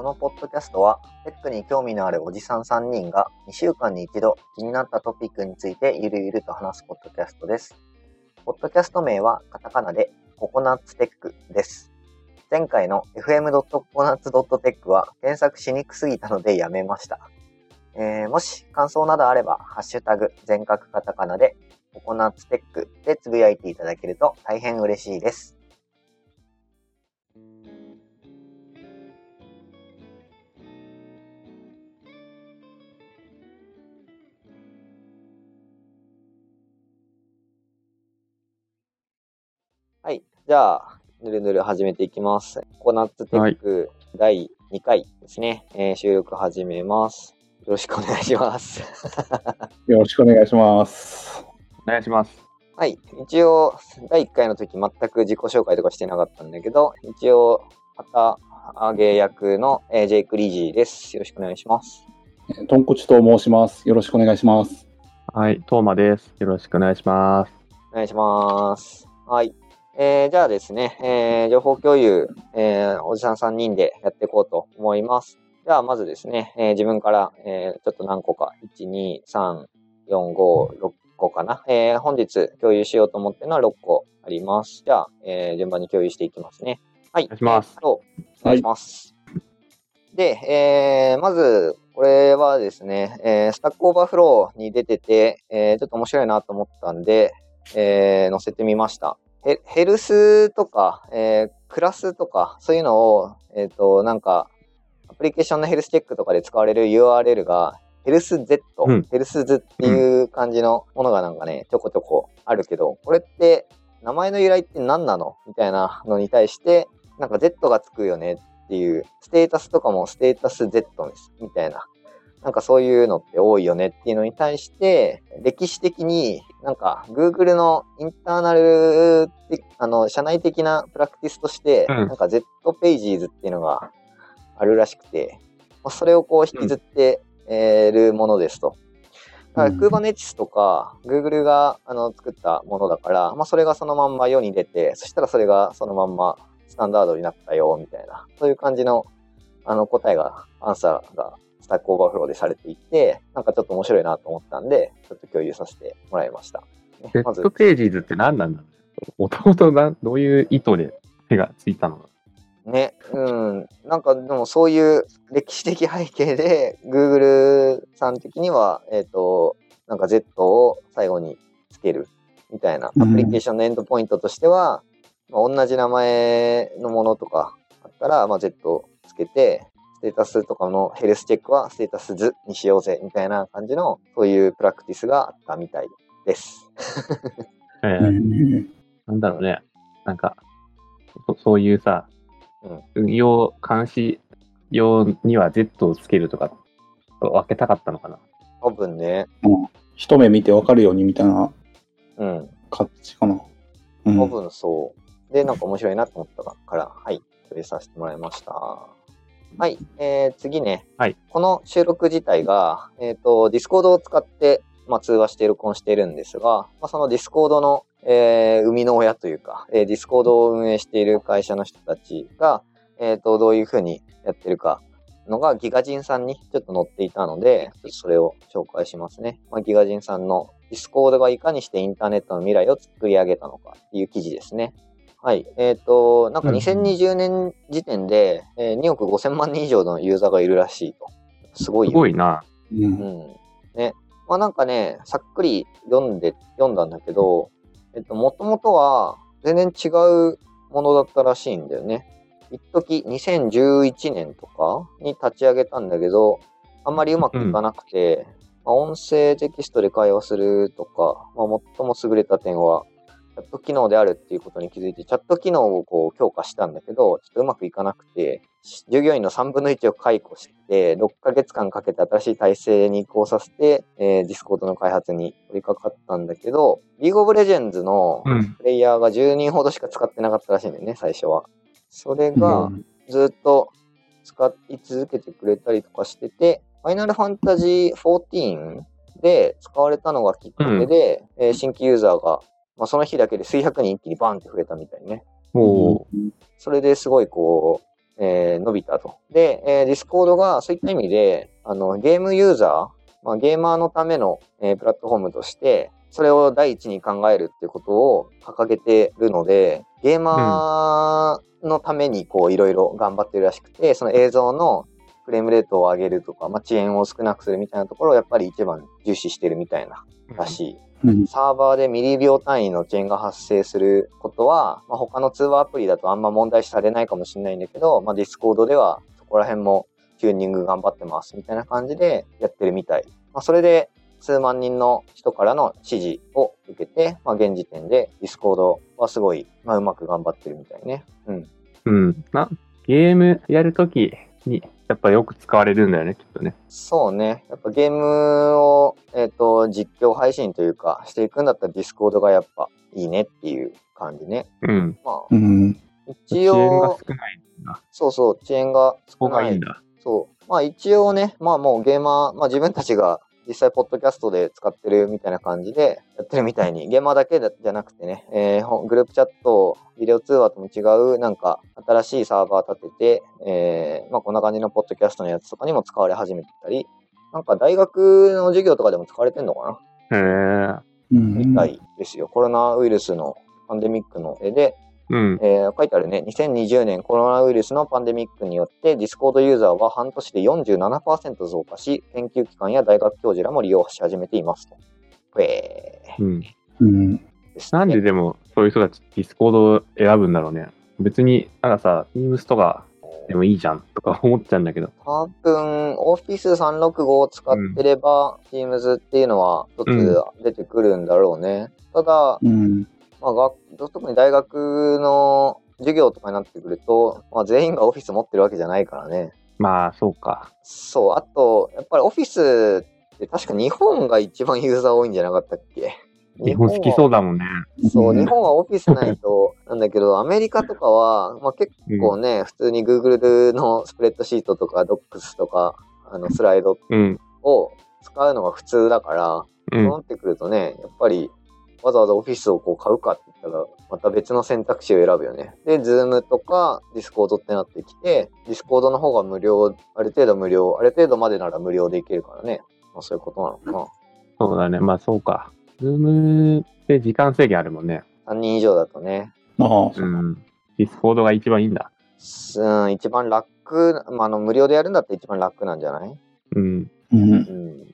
このポッドキャストは、テックに興味のあるおじさん3人が2週間に一度気になったトピックについてゆるゆると話すポッドキャストです。ポッドキャスト名はカタカナでココナッツテックです。前回の fm.coconuts.tech は検索しにくすぎたのでやめました。えーもし感想などあれば、ハッシュタグ全角カタカナでココナッツテックでつぶやいていただけると大変嬉しいです。はい。じゃあ、ぬるぬる始めていきます。ココナッツテック第2回ですね、えー収録始めます。よろしくお願いします。よろしくお願いします。お願いします。はい。一応、第1回の時全く自己紹介とかしてなかったんだけど、一応、旗揚げ役の、えージェイク・リージーです。よろしくお願いします。とんこちと申します。よろしくお願いします。はい、トーマです。よろしくお願いします。お願いします。はい。えーじゃあですね、えー情報共有、えーおじさん3人でやっていこうと思います。じゃあ、まずですね、えー自分から、えーちょっと何個か、1、2、3、4、5、6個かな。えー本日共有しようと思ってるのは6個あります。じゃあ、えー順番に共有していきますね。はい。お願いしますお願いします。で、えーまず、これはですね、えースタックオーバーフローに出てて、えーちょっと面白いなと思ったんで、えー載せてみました。ヘヘルスとか、えークラスとか、そういうのを、えっ、と、なんか、アプリケーションのヘルスチェックとかで使われる URL が、ヘルス Z、うん。ヘルスズっていう感じのものがなんかね、ちょこちょこあるけど、これって、名前の由来って何なの？みたいなのに対して、なんか Z がつくよねっていう、ステータスとかもステータス Z です、みたいな。なんかそういうのって多いよねっていうのに対して、歴史的になんか Google のインターナル的、あの、社内的なプラクティスとして、うん。なんか Z pages っていうのがあるらしくて、まあそれをこう引きずってえーるものですと。だからうん。Kubernetes とか Google があの作ったものだから、まあ、それがそのまんま世に出て、そしたらそれがそのまんまスタンダードになったよ、みたいな、そういう感じのあの答えが、アンサーがスタックオーバーフローでされていて、なんかちょっと面白いなと思ったんで、ちょっと共有させてもらいました。ねまず。 pages って何なんだもともとなどういう意図で手がついたのかね、うん、なんかでもそういう歴史的背景で、Google さん的には、えっ、と、なんか Z を最後につけるみたいな、アうん。プリケーションのエンドポイントとしては、まあ、同じ名前のものとかあったら、まあ、Z をつけて、ステータスとかのヘルスチェックはステータス図にしようぜみたいな感じの、そういうプラクティスがあったみたいです。えーうん。なんだろうね。なんか、そそういうさ、運用監視用には Z をつけるとか、分けたかったのかな。多分ね、一目見てわかるようにみたいなうん、感じかな。うん。多分そう。で、なんか面白いなと思ったから、はい、共有させてもらいました。はい、えー、次ね、はい。この収録自体が、えっ、と、ディスコードを使って、まあ、通話して録音しているんですが、まあ、そのディスコードの、えー生みの親というか、えーディスコードを運営している会社の人たちが、えっ、と、どういうふうにやってるかのが GIGAZINEさんにちょっと載っていたので、それを紹介しますね。まあ、 GIGAZINEさんの Discord がいかにしてインターネットの未来を作り上げたのかっていう記事ですね。はい。えっ、と、なんかうん2020年時点で、えー2億5000万人以上のユーザーがいるらしいと。すごいすよごいな。ううんん。ね。まあなんかね、さっくり読んで、読んだんだけど、えっと、もともとは全然違うものだったらしいんだよね。一時2011年とかに立ち上げたんだけど、あんまりうまくいかなくて、まあ、音声テキストで会話するとか、まあ、最も優れた点は、チャット機能であるっていうことに気づいて、チャット機能をこう強化したんだけど、ちょっとうまくいかなくて、従業員の3分の1を解雇して、6ヶ月間かけて新しい体制に移行させて、えー、 Discord の開発に取り掛かったんだけど、リーグオブレジェンズのうん。プレイヤーが10人ほどしか使ってなかったらしいんだよね、最初は。それがうんずっと使い続けてくれたりとかしてて、ファイナルファンタジー14で使われたのがきっかけで、えー新規ユーザーが、まあ、その日だけで数百人一気にバンって増えたみたいね。おそれですごいこう、えー伸びたと。で、えー、 Discord がそういった意味で、あの、ゲームユーザー、まあ、ゲーマーのための、えープラットフォームとして、それを第一に考えるっていうことを掲げてるので、ゲーマーのためにこういろいろ頑張ってるらしくて、その映像のフレームレートを上げるとか、まあ、遅延を少なくするみたいなところをやっぱり一番重視してるみたいならしい。うん。サーバーでミリ秒単位の遅延が発生することは、まあ、他の通話アプリだとあんま問題視されないかもしれないんだけど、まあ、 Discord ではそこら辺もチューニング頑張ってますみたいな感じでやってるみたい。まあ、それで数万人の人からの支持を受けて、まあ、現時点で Discord はすごい、まあ、うまく頑張ってるみたいね。うん。うん。な、ゲームやるときに、やっぱよく使われるんだよね、きっとね。そうね。やっぱゲームを、えっ、と、実況配信というかしていくんだったら Discord がやっぱいいねっていう感じね。うん。まあ、うん。一遅延が応、少ないんだ。そうそう、遅延がそこ少ない。がいいんだ。そう。まあ一応ね、まあもうゲーマー、まあ自分たちが実際ポッドキャストで使ってるみたいな感じでやってるみたいに、ゲーマーだけじゃなくてね、えーグループチャット、ビデオ通話とも違う、なんか新しいサーバー立てて、えーまあこんな感じのポッドキャストのやつとかにも使われ始めてたり、なんか大学の授業とかでも使われてんのかな？へえ。うん。みたいですよ。コロナウイルスのパンデミックの絵で、うん。えー書いてあるね。2020年コロナウイルスのパンデミックによって、 Discord ユーザーは半年で47%増加し、研究機関や大学教授らも利用し始めていますと。えうん。うん。なんででも、そういう人たち Discord を選ぶんだろうね。別に、なんかさ、Teams とかでもいいじゃんとか思っちゃうんだけど。多分、Office 365を使ってれば、Teams っていうのは一つ出てくるんだろうね。ただ、うん。まあ、学特に大学の授業とかになってくると、まあ、全員が Office 持ってるわけじゃないからね。まあ、そうか。そう、あと、やっぱりオフィスって確か日本が一番ユーザー多いんじゃなかったっけ？日本好きそうだもんね。そう、うん日本はオフィスないと、なんだけど、アメリカとかは、まあ、結構ね、普通に Google のスプレッドシートとか Docs とか、あの、スライドうん。を使うのが普通だから、う。そうんなってくるとね、やっぱり、わざわざオフィスをこう買うかって言ったら、また別の選択肢を選ぶよね。で、Zoom とか Discord ってなってきて、Discord の方が無料、ある程度無料、ある程度までなら無料でいけるからね。まあそういうことなのかな。そうだね。まあ、そうか。 Zoom で時間制限あるもんね。3人以上だとね。ああ、そうう。ん。 Discord が一番いいんだ。すうん、一番楽、まあ、あの、無料でやるんだったら一番楽なんじゃない？うん。うん。うん。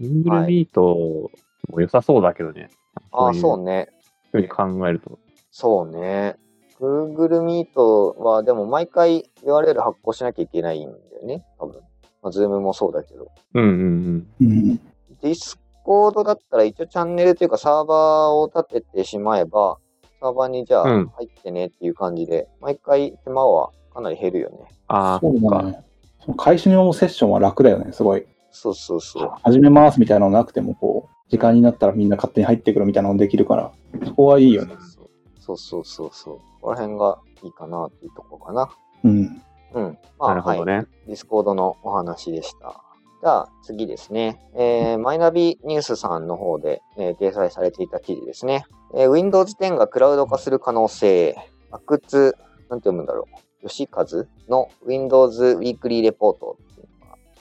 Google はい Meet も良さそうだけどね。ああ、いそうね。ふうに考えると。そうね。Google Meet は、でも毎回 URL 発行しなきゃいけないんだよね。多分。まあ、Zoom もそうだけど。うんうんうん。Discord だったら一応チャンネルというかサーバーを立ててしまえば、サーバーにじゃあうん入ってねっていう感じで、毎回手間はかなり減るよね。ああ、そそううか。その開始のセッションは楽だよね、すごい。そうそうそう。始めますみたいなのなくても、こう、時間になったらみんな勝手に入ってくるみたいなのできるから、そこはいいよね。そうそうそうそう。ここら辺がいいかなっていうとこかな。うん。うん。まあ、なるほどはい。ね。 Discord のお話でした。じゃあ次ですね。えー、マイナビニュースさんの方で、えー掲載されていた記事ですね。えー Windows 10がクラウド化する可能性。阿久津、なんて読むんだろう。良和の Windows Weekly Report っていうのが、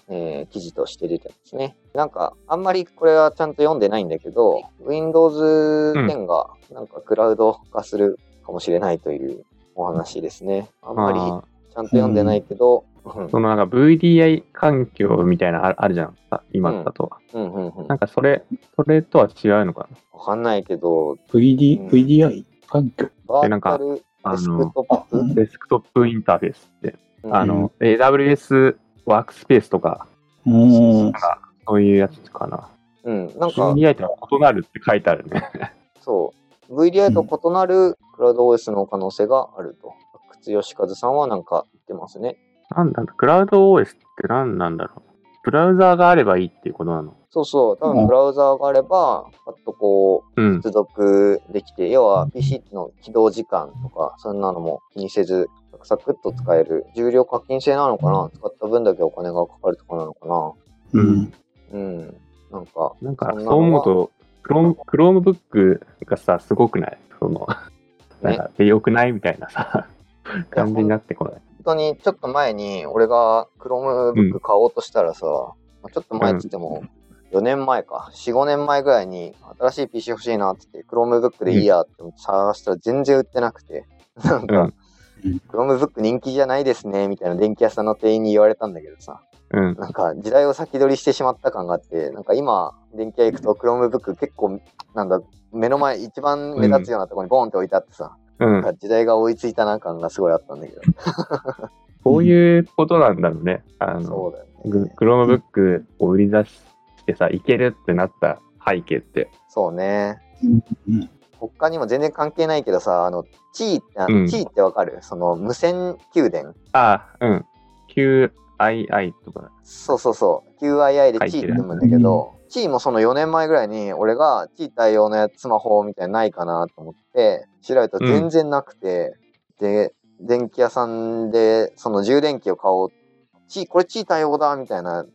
えー記事として出てますね。なんか、あんまりこれはちゃんと読んでないんだけど、Windows 10がなんかクラウド化するかもしれないというお話ですね。あんまりまあ、ちゃんと読んでないけど、うんそのなんか VDI 環境みたいなのあるあるじゃん。さ今だと。うんうんうん。なんかそれ、それとは違うのかな？わかんないけど、VD、うん VDI 環境？バーなんかあのデスクトップ？あうんデスクトップインターフェースって。うんあの、AWS ワークスペースとか、うんなん。かそういうやつかな。うん、なんか、VDI とは異なるって書いてあるね。そう、VDI と異なるクラウド OS の可能性があると。靴吉和さんはなんか言ってますね。なんだクラウド OS って何なんだろう。ブラウザーがあればいいっていうことなの？そうそう、多うん分ブラウザーがあれば、パッとこう、うん。接続できて、要は PC の起動時間とか、そんなのも気にせず、サクサクっと使える。重量課金制なのかな？使った分だけお金がかかるとかなのかな？うん。うん。なんか、なんか、そう思うと、 Chrome、Chromebook がさ、すごくない？その、なんか、でよくないみたいなさ、感じになってこない？本当にちょっと前に俺が Chromebook 買おうとしたらさ、まあちょっと前って言っても4年前か、4、5年前ぐらいに新しい PC 欲しいなって言って Chromebook でいいやって思って探したら全然売ってなくて、なんか、うん Chromebook 人気じゃないですねみたいな電気屋さんの店員に言われたんだけどさ、うん。なんか時代を先取りしてしまった感があって、なんか今、電気屋行くと Chromebook 結構、なんだ、目の前一番目立つようなところにボーンって置いてあってさ、うん。なんか時代が追いついたな感がすごいあったんだけど。こういうことなんだろうね。あの、そうだよグね。 Chromebook を売り出してさ、いけるってなった背景って。そうね。うん他にも全然関係ないけどさ、あの、チーって、あのうんチーってわかる？その無線給電？ああ、うん。QII とか。そうそうそう。QII でチーって読むんだけど、チーもその4年前ぐらいに俺がチー対応のやつスマホみたいなのないかなと思って調べたら全然なくて、で、電気屋さんでその充電器を買おう。チー、これチー対応だみたいな。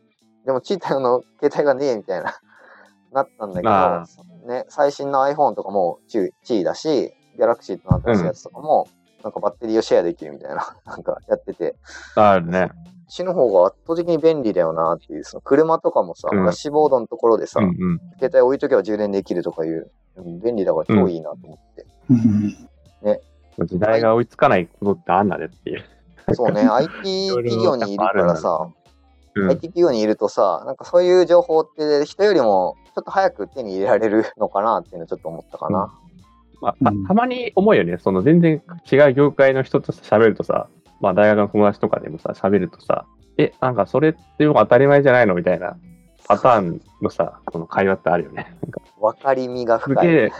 でもチー対応の携帯がねえみたいな。なったんだけあど、ね、最新の iPhone とかもチーチーだし、Galaxy と新しいやつとかも、なんかバッテリーをシェアできるみたいな、なんかやってて、あるね。死の方が圧倒的に便利だよなっていう、その車とかもさ、うんダッシュボードのところでさ、うんうん。携帯置いとけば充電できるとかいう、うん便利だから超いいなと思って。うん時代が追いつかないことってあんなでっていう。そうね、IT 企業にいるからさ、うん IT 企業にいるとさ、なんかそういう情報って人よりもちょっと早く手に入れられるのかなっていうのちょっと思ったかな。まあ、たうんたまに思うよね。その全然違う業界の人と喋るとさ、まあ大学の友達とかでもさ、喋るとさ、え、なんかそれってもう当たり前じゃないのみたいなパターンのさ、この会話ってあるよね。なんか分かりみがす深い。げえ、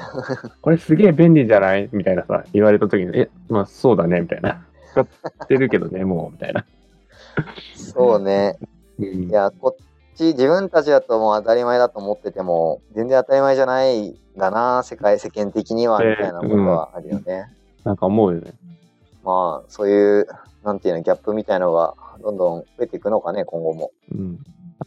これすげえ便利じゃないみたいなさ、言われた時に、え、まあそうだね、みたいな。使ってるけどね、もう、みたいな。そうね。うんいや、こっち自分たちだともう当たり前だと思ってても、全然当たり前じゃないんだな、世界、世間的には、みたいなことはあるよね。なんか思うよね。まあ、そういう、なんていうの、ギャップみたいのが、どんどん増えていくのかね、今後も。うん。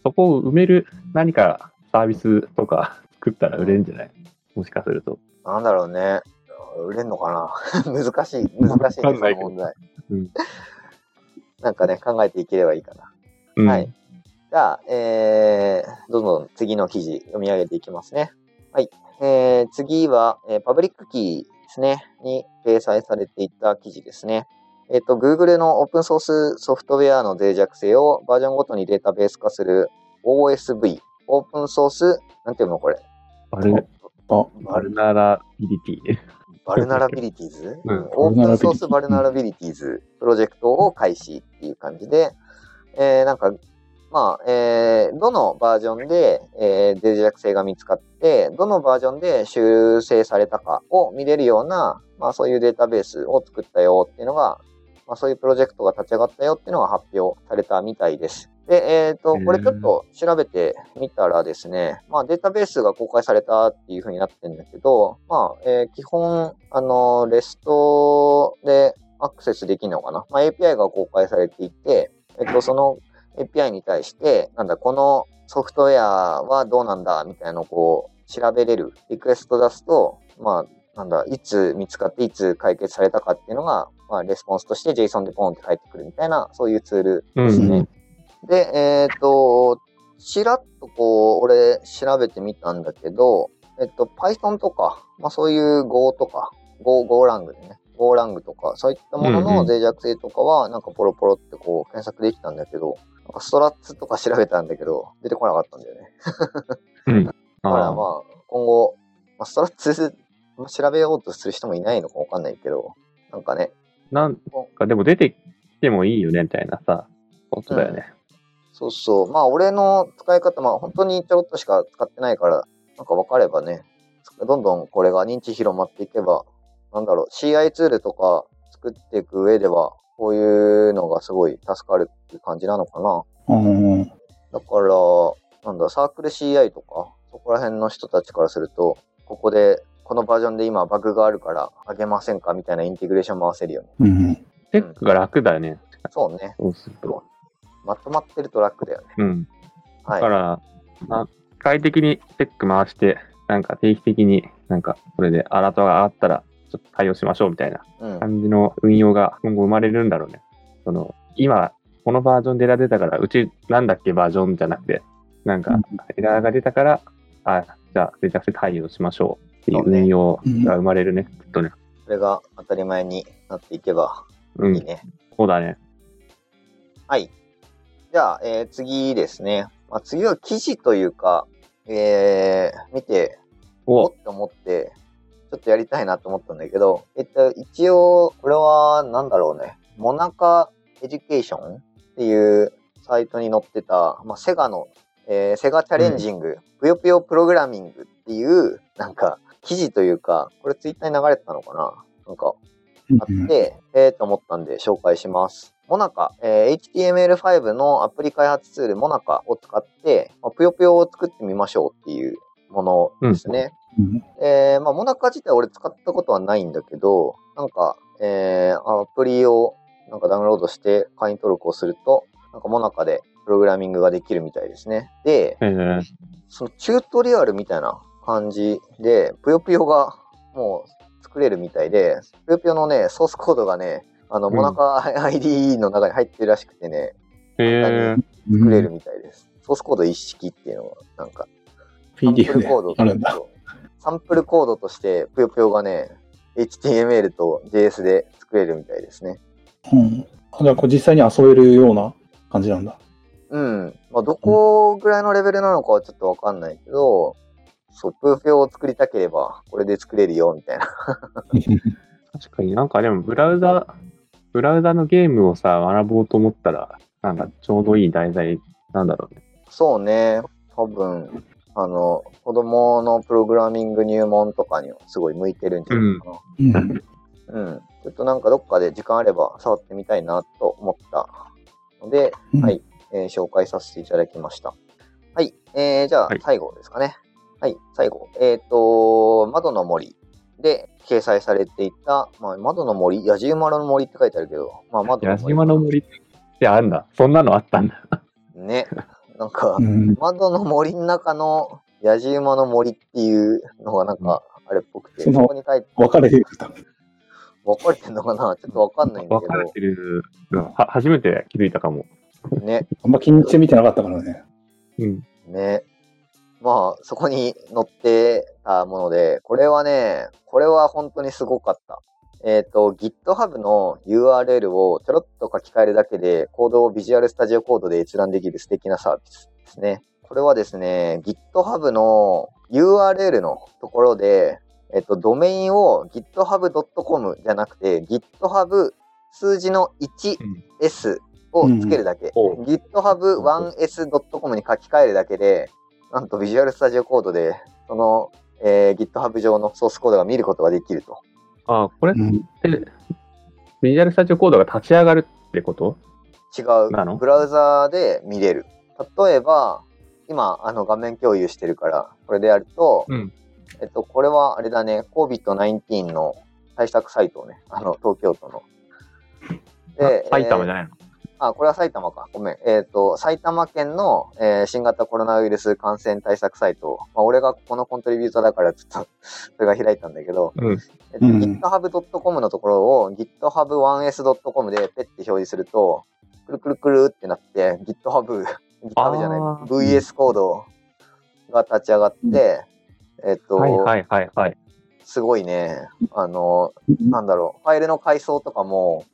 そこを埋める何かサービスとか作ったら売れるんじゃない？もしかすると。なんだろうね。売れんのかな？難しい、難しいね、そわかんないけどの問題。うんなんかね、考えていければいいかな。うん、はい。じゃあ、えー、どんどん次の記事読み上げていきますね。はい。えー、次は、えー Publickey ですね、に掲載されていた記事ですね。えっ、と、Google のオープンソースソフトウェアの脆弱性をバージョンごとにデータベース化する OSV、オープンソース、なんていうのこれ？ Vulあ、 Vulnerability。 Vulnerabilities、うん Open Source Vulnerabilities Project を開始っていう感じで、えーなんか、まあ、えーどのバージョンで、えー脆弱性が見つかって、どのバージョンで修正されたかを見れるような、まあそういうデータベースを作ったよっていうのが、まあそういうプロジェクトが立ち上がったよっていうのが発表されたみたいです。で、えっ、と、これちょっと調べてみたらですね、まあデータベースが公開されたっていう風になってるんだけど、まあ、えー基本、あの、レストでアクセスできるのかな。まあ API が公開されていて、えっと、その API に対して、なんだ、このソフトウェアはどうなんだみたいなのをこう調べれる。リクエスト出すと、まあ、なんだ、いつ見つかっていつ解決されたかっていうのが、まあ、レスポンスとして JSON でポンって返ってくるみたいな、そういうツールですね。うんで、えっ、と、ちらっとこう、俺調べてみたんだけど、えっと、Python とか、まあそういう Go とか、Go、GoLang でね、GoLang とか、そういったものうんうんの脆弱性とかは、なんかポロポロってこう検索できたんだけど、なんかストラッツとか調べたんだけど、出てこなかったんだよね。うん。だからあまあ、今後、まあ、ストラッツまあ調べようとする人もいないのかわかんないけど、なんかね、ーなんかでも出てきてもいいよねみたいなさ、ことだよね。そうそう。まあ、俺の使い方、まあ、本当にちょろっとしか使ってないから、なんか分かればね、どんどんこれが認知広まっていけば、なんだろう、CI ツールとか作っていく上では、こういうのがすごい助かるっていう感じなのかな。うん。だから、なんだ、サークル CI とか、そこら辺の人たちからすると、ここで、このバージョンで今バグがあるからあげませんかみたいなインテグレーション回せるよね。うん。チェックが楽だよね。そうね。そうすると。まとまってると楽だよね。うん。はい。だから、な械的にチェック回して、なんか定期的になんかこれでアラートが上がったらちょっと対応しましょうみたいなうん。感じの運用が今後生まれるんだろうね。その、今、このバージョンでエラー出たから、うちなんだっけバージョンじゃなくて、なんかうんエラーが出たから、あ、じゃあ、めちゃくちゃ対応しましょうっていう運用が生まれるね。きっとね。それが当たり前になっていけばうんいい。ね。そうだね。はい。じゃあ、えー次ですね。まあ、次は記事というか、えー見て、おおって思って、ちょっとやりたいなと思ったんだけど、えっと、一応、これは、なんだろうね。モナカエデュケーションっていうサイトに載ってた、まあ、セガの、えーセガチャレンジング、ぷよぷよプログラミングっていう、なんか、記事というか、これツイッターに流れてたのかな？なんか、あって、えーと思ったんで紹介します。モナカ、えー HTML5 のアプリ開発ツールモナカを使って、まあ、ぷよぷよを作ってみましょうっていうものですね。うんえーまあ、モナカ自体俺使ったことはないんだけど、なんか、えーアプリをなんかダウンロードして会員登録をすると、なんかモナカでプログラミングができるみたいですね。で、えー、そのチュートリアルみたいな感じで、ぷよぷよがもう作れるみたいで、ぷよぷよのね、ソースコードがね、あの、うんモナカ ID の中に入ってるらしくてね、えー、作れるみたいです。ソースコード一式っていうのが、なんか、PDF コードあるんだ。サンプルコードとして、ぷよぷよがね、HTML と JS で作れるみたいですね。うん。あじゃあ、これ実際に遊べるような感じなんだ。うん。まあ、どこぐらいのレベルなのかはちょっとわかんないけど、そう、ぷよぷよを作りたければ、これで作れるよ、みたいな。確かになんかでもブラウザ、ブラウザのゲームをさ、学ぼうと思ったら、なんかちょうどいい題材なんだろうね。そうね。多分、あの、子供のプログラミング入門とかにはすごい向いてるんじゃないかな。うん。うん。ちょっとなんかどっかで時間あれば触ってみたいなと思ったので、うんはい、えー紹介させていただきました。はい。えー、じゃあはい最後ですかね。はい、最後。えっ、と、窓の森で掲載されていた、まあ、窓の森、野じ馬の森って書いてあるけど、まあ、窓の矢森。島の森ってあるんだ。そんなのあったんだ。ね。なんかう、ん。窓の森の中の野じ馬の森っていうのがなんか、あれっぽくて、そこに書いて、分かれてる。分かれてんのかな？ちょっとわかんないんだけ分かれてる。うんは初めて気づいたかも。ど、ね。あんま気にして見てなかったからね。うん。ね。まあ、そこに載ってたもので、これはね、これは本当にすごかった。えっ、と、GitHub の URL をちょろっと書き換えるだけで、コードを Visual Studio Code で閲覧できる素敵なサービスですね。これはですね、GitHub の URL のところで、えっ、と、ドメインを github.com じゃなくて、GitHub 数字の 1s をつけるだけ。うん GitHub1s.com に書き換えるだけで、なんと Visual Studio Code で、その、えー GitHub 上のソースコードが見ることができると。ああ、これ？っうん。て、ビジュアルスタジオコードが立ち上がるってこと？違なの？う。ブラウザーで見れる。例えば、今、あの画面共有してるから、これでやると、うん。えっと、これはあれだね、COVID-19 の対策サイトをね、あの、東京都の。で埼玉じゃゃないの、あ、これは埼玉か。ごめん。えっ、と、埼玉県の、えー新型コロナウイルス感染対策サイト。まあ、俺がここのコントリビューターだから、ちょっと、それが開いたんだけど、うん。えっとうん GitHub.com のところを GitHub1s.com でペッて表示すると、くるくるくるってなって、GitHub、GitHub じゃない、VS コードが立ち上がって、えっと、はいはいはいはい。すごいね、あの、なんだろう、ファイルの階層とかも、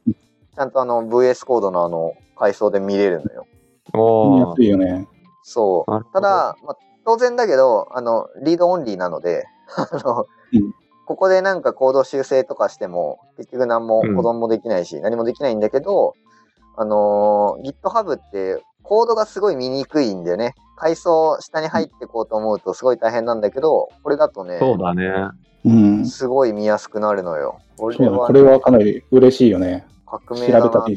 ちゃんとあの VS コードのあの階層で見れるのよ。見やすいよね。そう。ただ、まあ、当然だけど、あの、リードオンリーなので、あの、うんここでなんかコード修正とかしても、結局何もうん保存もできないし、何もできないんだけど、あのー GitHub ってコードがすごい見にくいんだよね。階層下に入っていこうと思うとすごい大変なんだけど、これだとね、そうだね。うん。すごい見やすくなるのよ。これそうだねは、これはかなり嬉しいよね。革命だなと思っ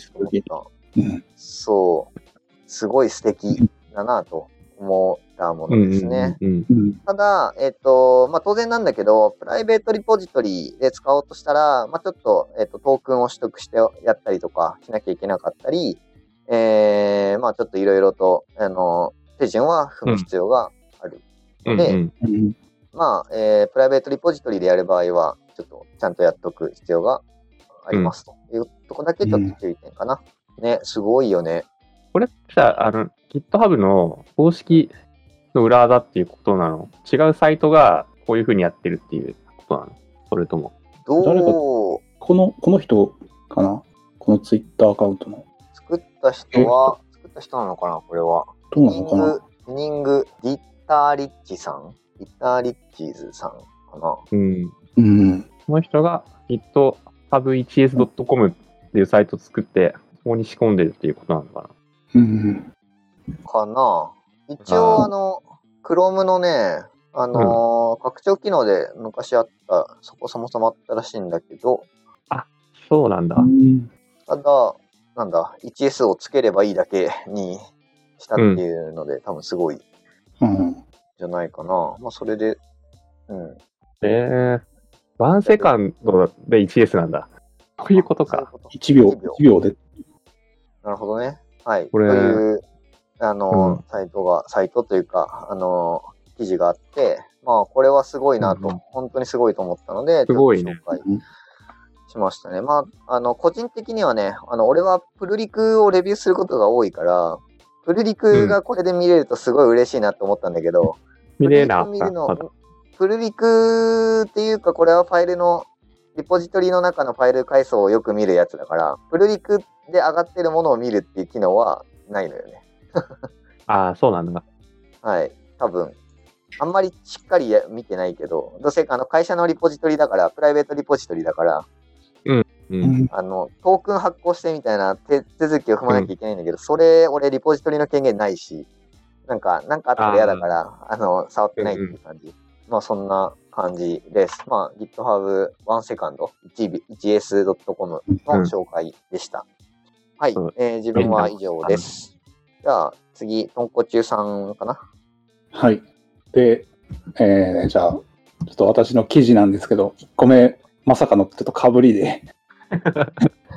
た。うん。そう。すごい素敵だなと思ったものですね。ただ、えっ、と、まあ、当然なんだけど、プライベートリポジトリで使おうとしたら、まあ、ちょっと、えっ、と、トークンを取得してやったりとかしなきゃいけなかったり、えー、まあ、ちょっといろいろと、あの、手順は踏む必要があるでうんうん。うん。まあ、えープライベートリポジトリでやる場合は、ちょっとちゃんとやっとく必要がありますというとこだけちょっと注意点かな。ね、すごいよね。これってさ、あの、GitHub の公式の裏技っていうことなの？違うサイトがこういうふうにやってるっていうことなの？それとも。誰かどうこの、この人かな？このツイッターアカウントの。作った人は、作った人なのかな？これは。どうなニンのかな？グ、ニング、ディッターリッチさん？ディッターリッチーズさんかな？うん。うん。この人が github1s.com っていうサイトを作って、そこに仕込んでるっていうことなのかなうん。かな一応、あの、Chrome のね、あのー拡張機能で昔あった、そこそもそもあったらしいんだけど、そうなんだう。ん。ただ、なんだ、1S をつければいいだけにしたっていうので、多分すごいんうん。じゃないかな。まあ、それで、うん。えー、ワンセカンドで 1S なんだ。こういうことか。そういうこと1秒、1秒1秒で。なるほどね。はい。これという、あの、うんサイトが、サイトというか、あの、記事があって、まあ、これはすごいなと、うんうん本当にすごいと思ったので、すごいねしましたね。まあ、あの、個人的にはね、あの、俺はプルリクをレビューすることが多いから、プルリクがこれで見れるとすごい嬉しいなと思ったんだけど、見れなプルリク見るのまだプルリクっていうか、これはファイルの、リポジトリの中のファイル階層をよく見るやつだから、プルリクで上がってるものを見るっていう機能はないのよね。ああ、そうなんだ。はい。多分。あんまりしっかりや見てないけど、どうせあの会社のリポジトリだから、プライベートリポジトリだから、う。うんん。あの、トークン発行してみたいな手手続きを踏まなきゃいけないんだけど、それ、俺、リポジトリの権限ないし、なんか、なんかあったら嫌だから、あの、触ってないっていう感じ。まあ、そんな感じです。まあ、GitHub 1セカンド 1s.com の紹介でした。はい、うんえー自分は以上です。じゃあ、次、とんこちゅうさんかな。はい。で、えー、じゃあ、ちょっと私の記事なんですけど、1個目、まさかのちょっとかぶりで。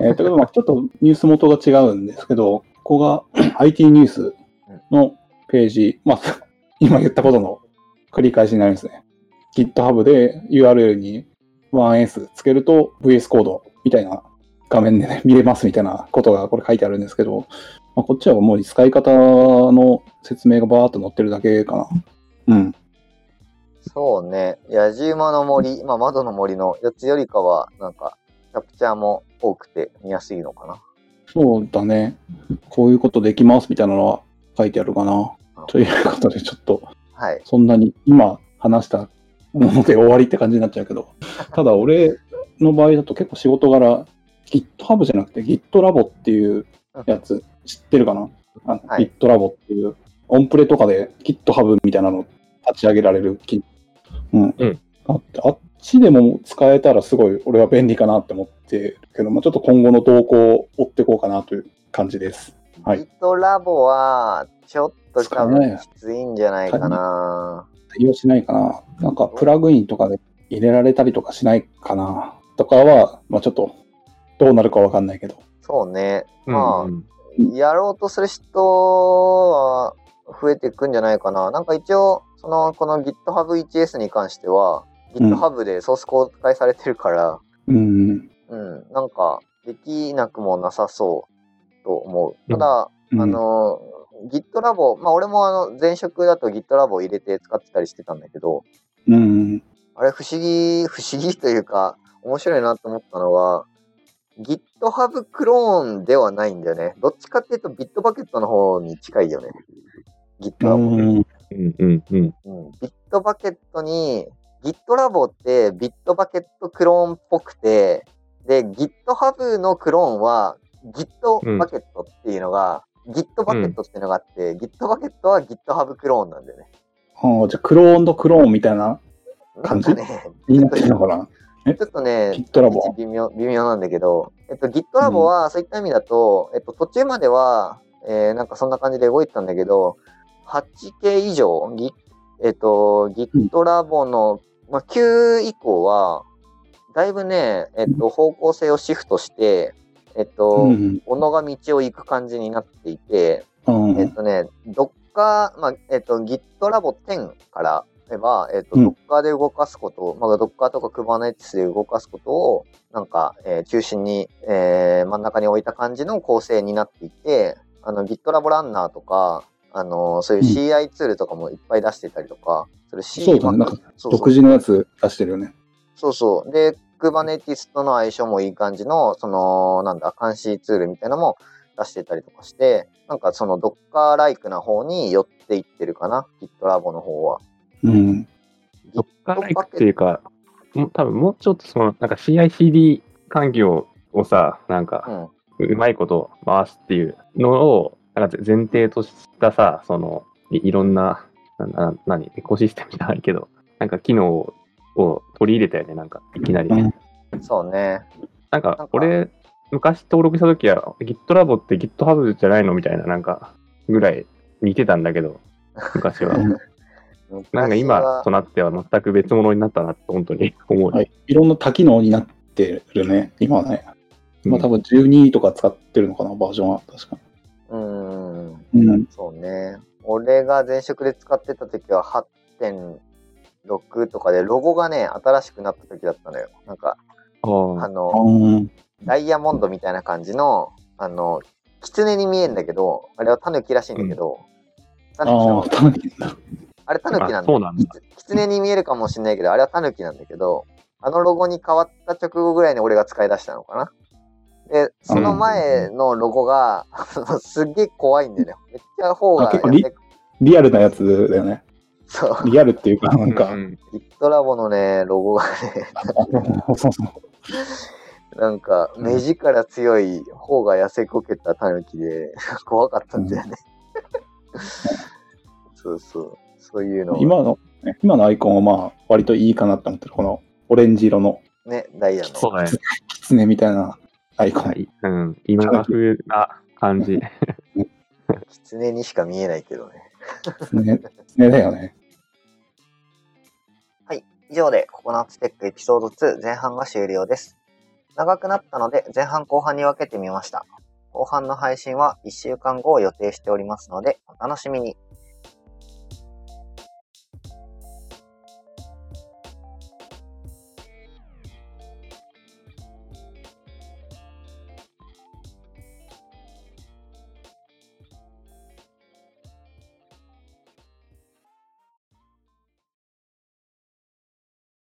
えー、ということで、まあちょっとニュース元が違うんですけど、ここが IT ニュースのページ、まあ、今言ったことの繰り返しになりますね。GitHub で URL に 1S つけると VS コードみたいな画面で、ね、見れますみたいなことがこれ書いてあるんですけど、まあ、こっちはもう使い方の説明がバーっと載ってるだけかな。うん。そうね。野じ馬の森、まあ、窓の森のやつよりかは、なんか、キャプチャーも多くて見やすいのかな。そうだね。こういうことできますみたいなのは書いてあるかな。ということで、ちょっとはい。そんなに今話したもので終わりって感じになっちゃうけど、ただ俺の場合だと結構仕事柄、GitHub じゃなくて GitLab っていうやつ知ってるかな？あのはい ?GitLab っていう、オンプレとかで GitHub みたいなの立ち上げられる機うん。うんあってあっちでも使えたらすごい俺は便利かなって思ってるけど、まあ、ちょっと今後の動向を追っていこうかなという感じです。はい。GitLab は、ちょっと多分きついんじゃないかな。対応しないかな。なんかプラグインとかで入れられたりとかしないかな。とかは、まあちょっとどうなるかわかんないけど。そうね。うんまあ、うんやろうとする人は増えていくんじゃないかな。なんか一応、その、この GitHub1S に関しては、うん GitHub でソース公開されてるから、うん。うん、なんか、できなくもなさそうと思う。ただ、うんあの、GitLab、まあ俺もあの、前職だと GitLab を入れて使ってたりしてたんだけど、うん。あれ不思議、不思議というか、面白いなと思ったのは、GitHub クローンではないんだよね。どっちかっていうと Bitbucket の方に近いよね。う GitLab。ん。うんうんうん。うん、Bitbucket に、GitLab って Bitbucket クローンっぽくて、で、GitHub のクローンは Gitbucket っていうのが、Gitbucket っていうのがあって、Gitbucket は GitHub クローンなんだよね。ああ、じゃあクローンとクローンみたいな感じ？なんかね、になってるのかな？ちょっとね、GitLab 微妙微妙なんだけど、えっと、GitLab はそういった意味だと、えっと、途中までは、えーなんかそんな感じで動いてたんだけど、8K 以上、ギえっと、GitLab の、まあ、9以降は、だいぶね、えっと、方向性をシフトして、えっと、うん。小野が道を行く感じになっていて、うん。えっとね、どっか、まあ、えっと、GitLab 10から、えば、えっ、と、うん Docker で動かすこと、まあ、Docker とか Kubernetes で動かすことを、なんか、えー中心に、えー真ん中に置いた感じの構成になっていて、あの、GitLab ランナーとか、あのそういう CI ツールとかもいっぱい出してたりとか、それ C そうだねなんかそうそう独自のやつ出してるよね。そうそう。で、Kubernetes との相性もいい感じの、その、なんだ、監視ツールみたいなのも出してたりとかして、なんかその Docker-like な方に寄っていってるかな、GitLab の方は。うん。どっから行くっていうか、もう多分もうちょっとその、なんか CICD 環境をさ、なんか、うまいこと回すっていうのを、なんか前提としたさ、その、いいろんな、なんな何、エコシステムじゃないけど、なんか機能を取り入れたよね、なんか、いきなり。うんそうね。なんか俺、昔登録したときは、GitLab って GitHub じゃないのみたいな、なんか、ぐらい似てたんだけど、昔は。なんか今となっては全く別物になったなって本当に 思う。はい。いろんな多機能になってるね、今はね。今多分12とか使ってるのかな、バージョンは。確かうーん。に。うん。そうね。俺が前職で使ってた時は8.6とかで、ロゴがね、新しくなった時だったのよ。なんか、あの、うん。ダイヤモンドみたいな感じの、あの、狐に見えんだけど、あれはタヌキらしいんだけど、タヌキあのあ、タヌキだ。あれタヌキなんだよ。あそうなんだ。狐に見えるかもしれないけど、あれはタヌキなんだけど、あのロゴに変わった直後ぐらいに俺が使い出したのかな。で、その前のロゴが、すっげえ怖いんだよね。めっちゃ方があ結構リリアルなやつだよね。そう。リアルっていうか、なんか、うん GitLab のね、ロゴがね、そうそう。なんか、目力強い方が痩せこけたタヌキで、怖かったんだよね。そうそう。そういうのが今の、ね今のアイコンはまあ、割といいかなって思ってる。このオレンジ色のね、ダイヤの。そうだね。狐みたいなアイコン。はいうん、今風な感じ。狐にしか見えないけどね。ねだよね。はい以上でココナッツテックエピソード2前半が終了です。長くなったので前半後半に分けてみました。後半の配信は1週間後を予定しておりますのでお楽しみに。